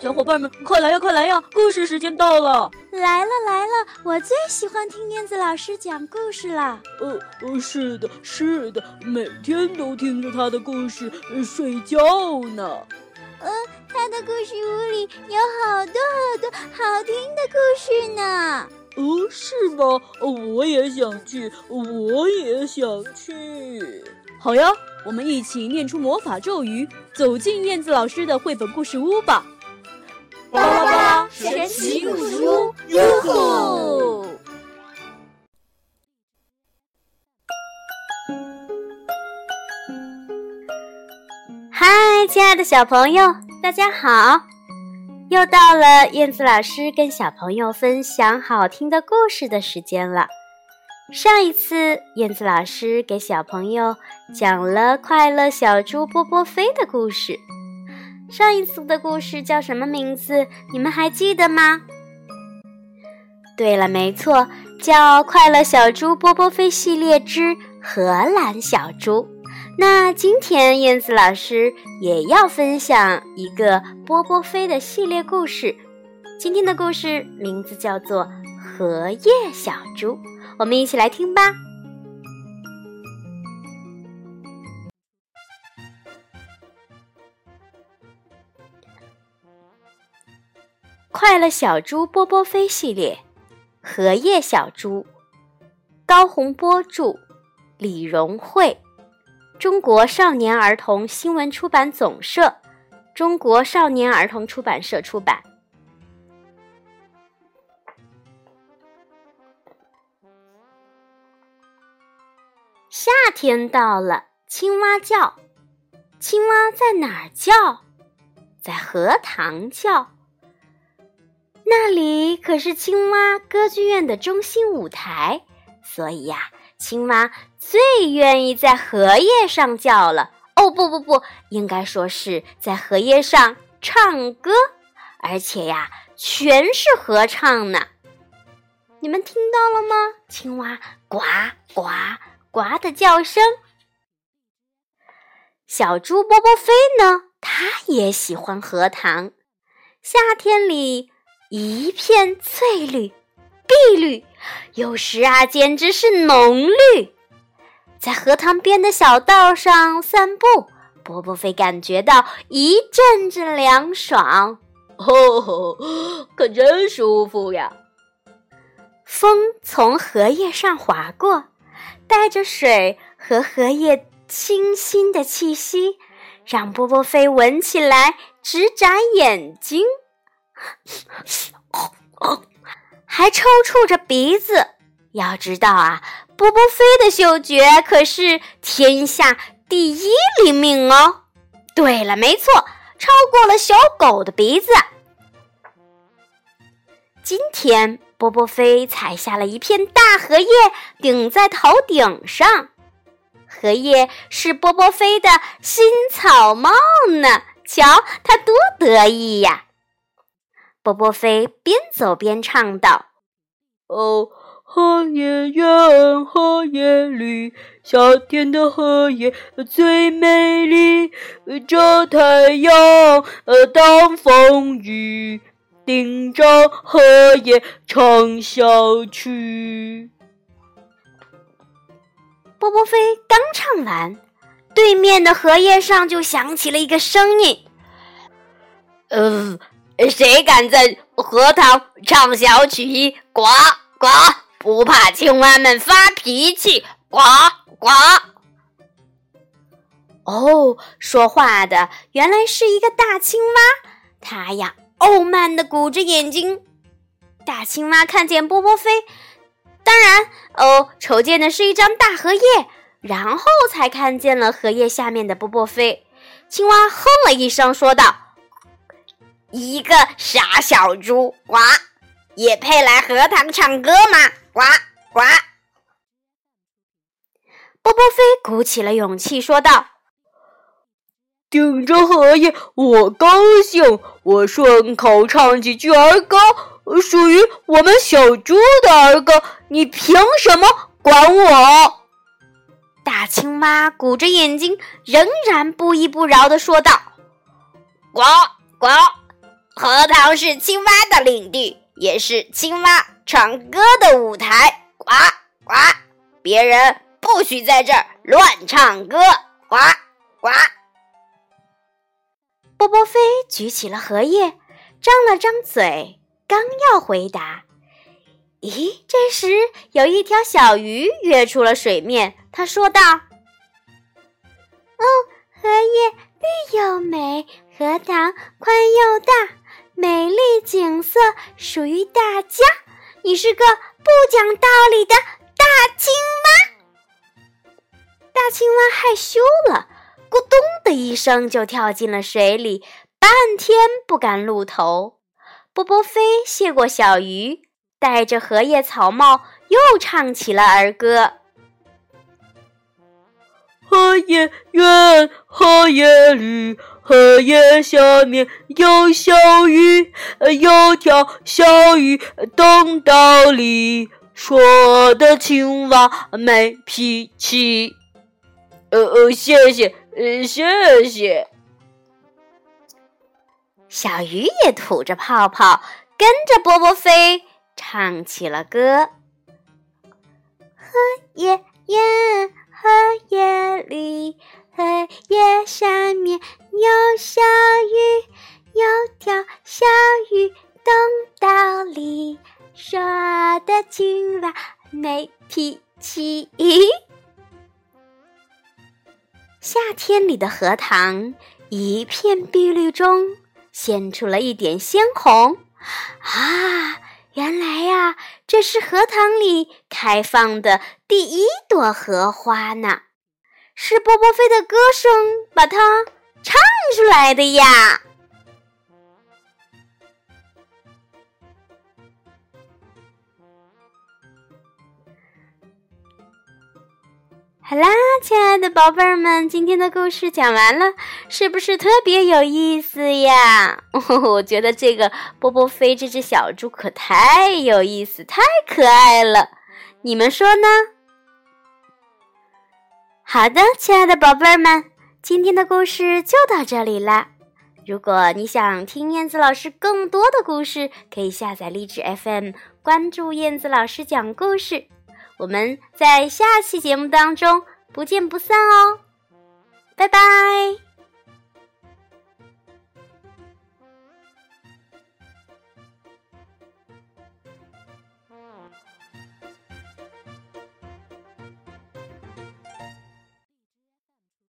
小伙伴们，快来呀，快来呀！故事时间到了！来了来了，我最喜欢听燕子老师讲故事了。呃呃，是的，是的，每天都听着他的故事睡觉呢。嗯，他的故事屋里有好多好多好听的故事呢。哦，是吗？我也想去，我也想去。好呀，我们一起念出魔法咒语，走进燕子老师的绘本故事屋吧。巴拉巴神奇故事，哟吼！嗨，亲爱的小朋友，大家好！又到了燕子老师跟小朋友分享好听的故事的时间了。上一次，燕子老师给小朋友讲了快乐小猪波波飞的故事。上一次的故事叫什么名字？你们还记得吗？对了，没错，叫《快乐小猪波波飞系列之荷兰小猪》。那今天燕子老师也要分享一个波波飞的系列故事。今天的故事名字叫做《荷叶小猪》，我们一起来听吧。快乐小猪波波飞系列，《荷叶小猪》，高洪波著，李荣慧，中国少年儿童新闻出版总社，中国少年儿童出版社出版。夏天到了，青蛙叫，青蛙在哪儿叫？在荷塘叫。那里可是青蛙歌剧院的中心舞台，所以呀，青蛙最愿意在荷叶上叫了。哦，不不不，应该说是在荷叶上唱歌，而且呀，全是合唱呢。你们听到了吗？青蛙呱呱呱的叫声。小猪波波飞呢，它也喜欢荷塘，夏天里。一片翠绿、碧绿，有时啊，简直是浓绿。在荷塘边的小道上散步，波波飞感觉到一阵阵凉爽，哦，可真舒服呀！风从荷叶上划过，带着水和荷叶清新的气息，让波波飞闻起来直眨眼睛。还抽搐着鼻子。要知道啊，波波飞的嗅觉可是天下第一灵敏哦。对了，没错，超过了小狗的鼻子。今天，波波飞采下了一片大荷叶，顶在头顶上。荷叶是波波飞的新草帽呢。瞧，他多得意呀！波波飞边走边唱道：“哦，荷叶圆，荷叶绿，夏天的荷叶最美丽。遮太阳，呃，挡风雨，顶着荷叶唱小曲。”波波飞刚唱完，对面的荷叶上就响起了一个声音：“呃。”谁敢在荷塘唱小曲？呱呱！不怕青蛙们发脾气？呱呱！哦，说话的原来是一个大青蛙，它呀傲慢的鼓着眼睛。大青蛙看见波波飞，当然哦，瞅见的是一张大荷叶，然后才看见了荷叶下面的波波飞。青蛙哼了一声，说道。一个傻小猪，呱，也配来荷塘唱歌吗？呱呱！波波飞鼓起了勇气说道：“顶着荷叶，我高兴，我顺口唱几句儿歌，属于我们小猪的儿歌，你凭什么管我？”大青蛙鼓着眼睛，仍然不依不饶的说道：“呱呱！”荷塘是青蛙的领地，也是青蛙唱歌的舞台。呱呱，别人不许在这儿乱唱歌。呱呱。波波飞举起了荷叶，张了张嘴，刚要回答，咦，这时有一条小鱼跃出了水面。他说道：“哦，荷叶绿又美，荷塘宽又大，美丽景色属于大家。你是个不讲道理的大青蛙。”大青蛙害羞了。咕咚的一声，就跳进了水里，半天不敢露头。波波飞谢过小鱼，戴着荷叶草帽，又唱起了儿歌：荷叶圆，荷叶绿，荷叶下面有小鱼，有条小鱼懂道理，说的青蛙没脾气。呃呃，谢谢。呃，谢谢。小鱼也吐着泡泡，跟着波波飞唱起了歌。荷叶圆，荷叶里，荷叶下夏天里的荷塘，一片碧绿中现出了一点鲜红。啊，原来呀，这是荷塘里开放的第一朵荷花呢！是波波飞的歌声把它唱出来的呀。好啦，亲爱的宝贝儿们，今天的故事讲完了，是不是特别有意思呀？我觉得这个波波飞这只小猪可太有意思，太可爱了，你们说呢？好的，亲爱的宝贝儿们，今天的故事就到这里啦。如果你想听燕子老师更多的故事，可以下载荔枝 FM，关注燕子老师讲故事。我们在下期节目当中不见不散哦，拜拜。